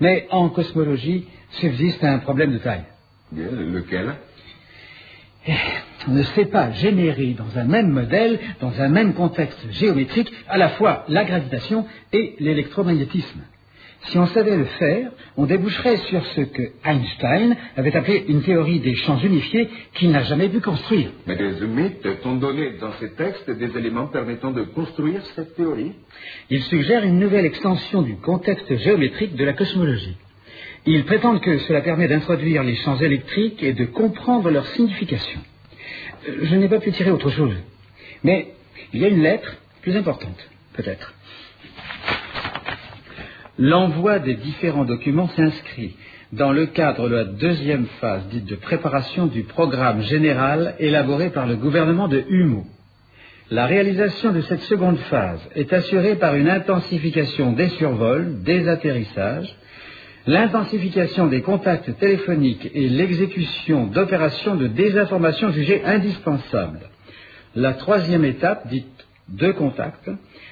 Mais en cosmologie, subsiste un problème de taille. Lequel? Eh, ne sait pas générer dans un même modèle, dans un même contexte géométrique, à la fois la gravitation et l'électromagnétisme. Si on savait le faire, on déboucherait sur ce que Einstein avait appelé une théorie des champs unifiés qu'il n'a jamais pu construire. Mais les humites t'ont donné dans ces textes des éléments permettant de construire cette théorie Ils suggèrent une nouvelle extension du contexte géométrique de la cosmologie. Ils prétendent que cela permet d'introduire les champs électriques et de comprendre leur signification. Je n'ai pas pu tirer autre chose. Mais il y a une lettre plus importante, peut-être. L'envoi des différents documents s'inscrit dans le cadre de la deuxième phase dite de préparation du programme général élaboré par le gouvernement de Humo. La réalisation de cette seconde phase est assurée par une intensification des survols, des atterrissages, l'intensification des contacts téléphoniques et l'exécution d'opérations de désinformation jugées indispensables. La troisième étape, dite de contact,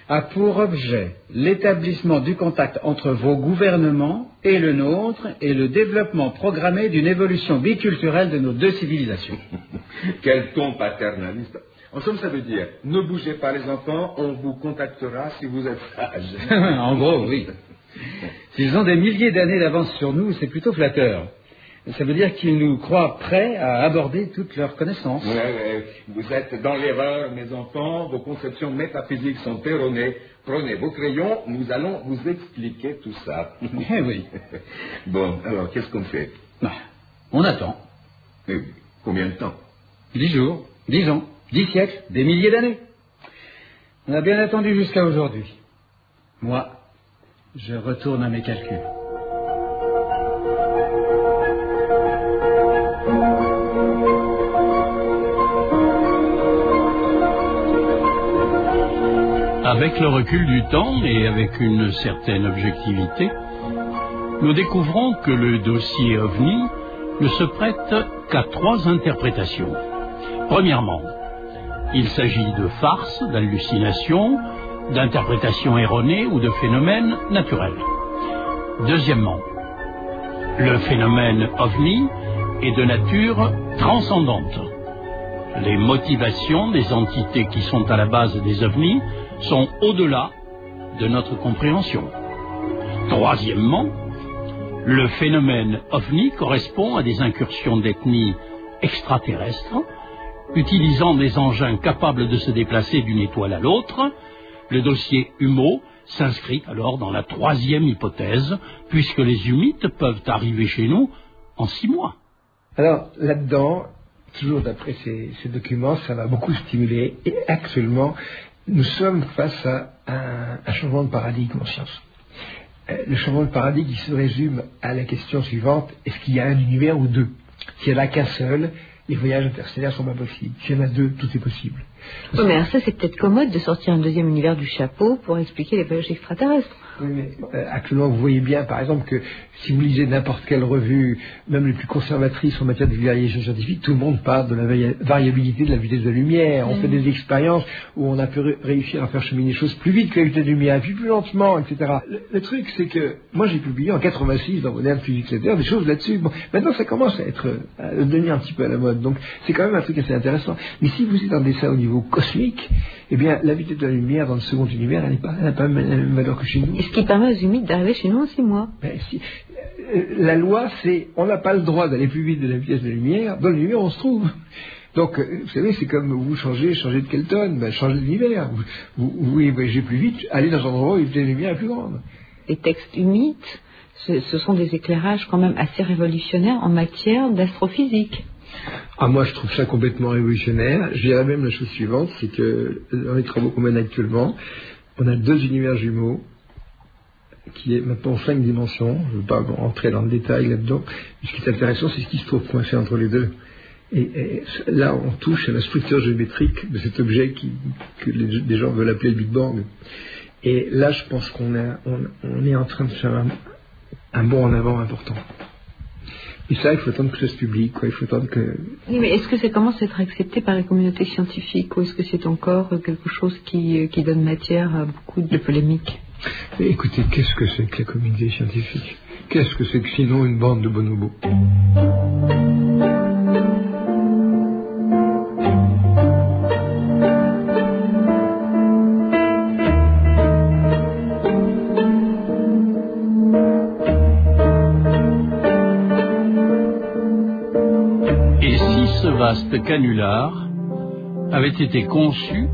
a pour objet l'établissement du contact entre vos gouvernements et le nôtre et le développement programmé d'une évolution biculturelle de nos deux civilisations. Quel ton paternaliste. En somme, ça veut dire, ne bougez pas les enfants, on vous contactera si vous êtes sages. en gros, oui. S'ils ont des milliers d'années d'avance sur nous, c'est plutôt flatteur. Ça veut dire qu'ils nous croient prêts à aborder toutes leurs connaissances. Vous êtes dans l'erreur, mes enfants. Vos conceptions métaphysiques sont erronées. Prenez vos crayons, nous allons vous expliquer tout ça. Eh oui. Bon, alors, qu'est-ce qu'on fait? Bah, On attend. Et combien de temps? Dix jours, dix ans, dix siècles, des milliers d'années. On a bien attendu jusqu'à aujourd'hui. Moi, je retourne à mes calculs. Avec le recul du temps et avec une certaine objectivité, nous découvrons que le dossier OVNI ne se prête qu'à trois interprétations. Premièrement, il s'agit de farces, d'hallucinations, d'interprétations erronées ou de phénomènes naturels. Deuxièmement, le phénomène OVNI est de nature transcendante. Les motivations des entités qui sont à la base des OVNI sont au-delà de notre compréhension. Troisièmement, le phénomène ovni correspond à des incursions d'ethnie extraterrestres, utilisant des engins capables de se déplacer d'une étoile à l'autre. Le dossier HUMO s'inscrit alors dans la troisième hypothèse, puisque les humites peuvent arriver chez nous en six mois. Alors, là-dedans, toujours d'après ces, documents, ça m'a beaucoup stimulé. Et actuellement, nous sommes face à un, changement de paradigme en science. Euh, le changement de paradigme qui se résume à la question suivante est-ce qu'il y a un univers ou deux? S'il n'y en a qu'un seul, les voyages interstellaires sont pas possibles. S'il y en a deux, tout est possible. Oui, mais alors ça, c'est peut-être commode de sortir un deuxième univers du chapeau pour expliquer les voyages extraterrestres. Oui, mais euh, actuellement, vous voyez bien, par exemple, que si vous lisez n'importe quelle revue, même les plus conservatrices en matière de vulgarisation scientifique, tout le monde parle de la vari- variabilité de la vitesse de la lumière. On Mm. fait des expériences où on a pu ré- réussir à faire cheminer les choses plus vite que la vitesse de la lumière, puis plus lentement, etc. Le, le truc, c'est que moi, j'ai publié en 86 dans Modern Physics Letter des choses là-dessus. Bon, maintenant, ça commence à être, euh, à devenir un petit peu à la mode. Donc, c'est quand même un truc assez intéressant. Mais si vous êtes un dessin au niveau cosmique, eh bien, la vitesse de la lumière dans le second univers, elle n'est pas, elle n'a pas la même valeur que chez nous. Et ce qui permet aux humides d'arriver chez nous en six mois. Ben, si- euh, la loi, c'est on n'a pas le droit d'aller plus vite de la vitesse de la lumière. Dans l'univers, on se trouve. Donc, euh, vous savez, c'est comme vous changez, changez de Kelton, ben, changez d'univers. Vous, vous, vous voyager plus vite, allez dans un endroit où la vitesse de la lumière est plus grande. Les textes humides, ce, ce sont des éclairages quand même assez révolutionnaires en matière d'astrophysique. Ah, moi, je trouve ça complètement révolutionnaire. Je dirais même la chose suivante, c'est que dans les travaux qu'on mène actuellement, on a deux univers jumeaux qui est maintenant en cinq dimensions. Je ne veux pas entrer dans le détail là-dedans. Ce qui est intéressant, c'est ce qui se trouve coincé entre les deux. Et, là, on touche à la structure géométrique de cet objet que les, gens veulent appeler le Big Bang. Et là, je pense qu'on on, est en train de faire un bond en avant important. Et ça, il faut attendre que ça se publie, quoi. Il faut attendre que. Oui, mais est-ce que ça commence à être accepté par la communauté scientifique ou est-ce que c'est encore euh, quelque chose qui, euh, qui donne matière à beaucoup de polémiques? Écoutez, qu'est-ce que c'est que la communauté scientifique? Qu'est-ce que c'est que sinon une bande de bonobos? Vaste canular avait été conçu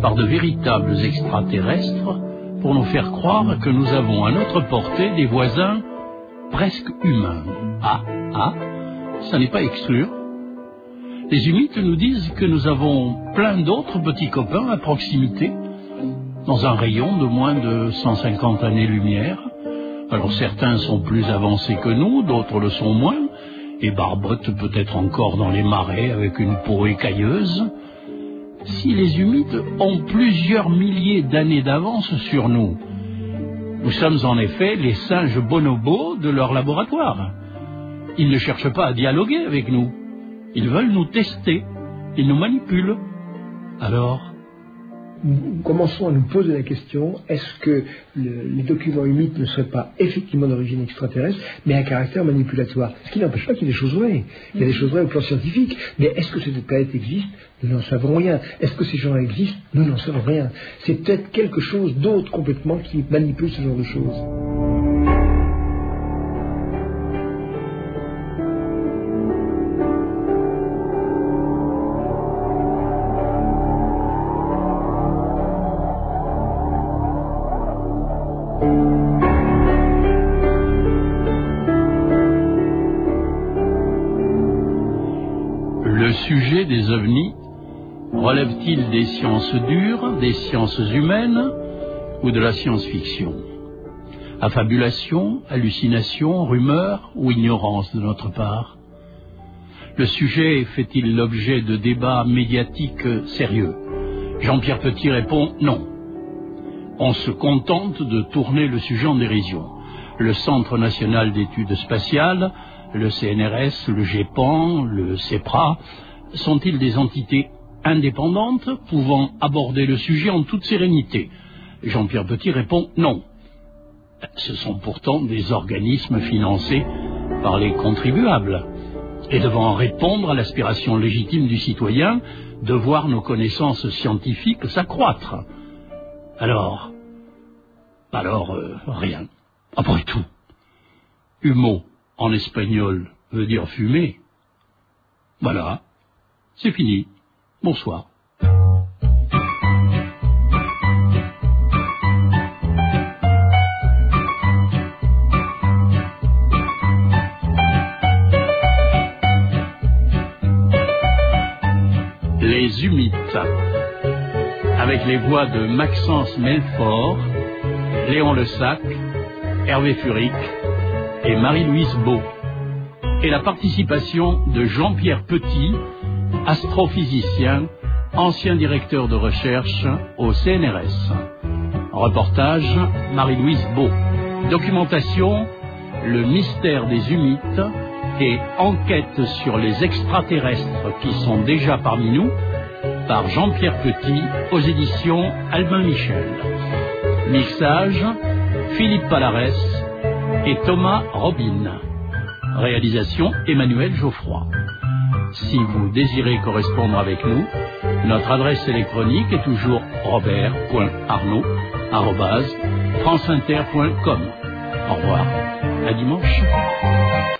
par de véritables extraterrestres pour nous faire croire que nous avons à notre portée des voisins presque humains Ah, ah, ça n'est pas exclure. Les humites nous disent que nous avons plein d'autres petits copains à proximité, dans un rayon de moins de 150 années-lumière. Alors certains sont plus avancés que nous, d'autres le sont moins, et barbotent peut-être encore dans les marais avec une peau écailleuse. Si les humides ont plusieurs milliers d'années d'avance sur nous, nous sommes en effet les singes bonobos de leur laboratoire. Ils ne cherchent pas à dialoguer avec nous. Ils veulent nous tester. Ils nous manipulent. Alors, nous commençons à nous poser la question est-ce que le- les documents humides ne seraient pas effectivement d'origine extraterrestre, mais à caractère manipulatoire? Ce qui n'empêche pas qu'il y ait des choses vraies. Il y a des choses vraies au plan scientifique. Mais est-ce que cette planète existe? Nous n'en savons rien. Est-ce que ces gens existent? Nous n'en savons rien. C'est peut-être quelque chose d'autre complètement qui manipule ce genre de choses. Relève-t-il des sciences dures, des sciences humaines ou de la science-fiction? Affabulation, hallucination, rumeur ou ignorance de notre part? Le sujet fait-il l'objet de débats médiatiques sérieux? Jean-Pierre Petit répond non. On se contente de tourner le sujet en dérision. Le Centre national d'études spatiales, le CNRS, le GEPAN, le CEPRA, sont-ils des entités indépendantes pouvant aborder le sujet en toute sérénité Jean-Pierre Petit répond non. Ce sont pourtant des organismes financés par les contribuables et devant répondre à l'aspiration légitime du citoyen de voir nos connaissances scientifiques s'accroître. Alors, alors, euh, rien. Après tout, humo en espagnol veut dire fumer. Voilà, c'est fini. Bonsoir. Les Humites, avec les voix de Maxence Melfort, Léon Lesac, Hervé Furic et Marie-Louise Beau. et la participation de Jean-Pierre Petit, astrophysicien, ancien directeur de recherche au CNRS. Reportage Marie-Louise Beau. Documentation Le mystère des humites et enquête sur les extraterrestres qui sont déjà parmi nous par Jean-Pierre Petit aux éditions Albin Michel. Mixage Philippe Palarès et Thomas Robin. Réalisation Emmanuel Geoffroy. Si vous désirez correspondre avec nous, notre adresse électronique est toujours robert.arnaud.franceinter.com. Au revoir. À dimanche.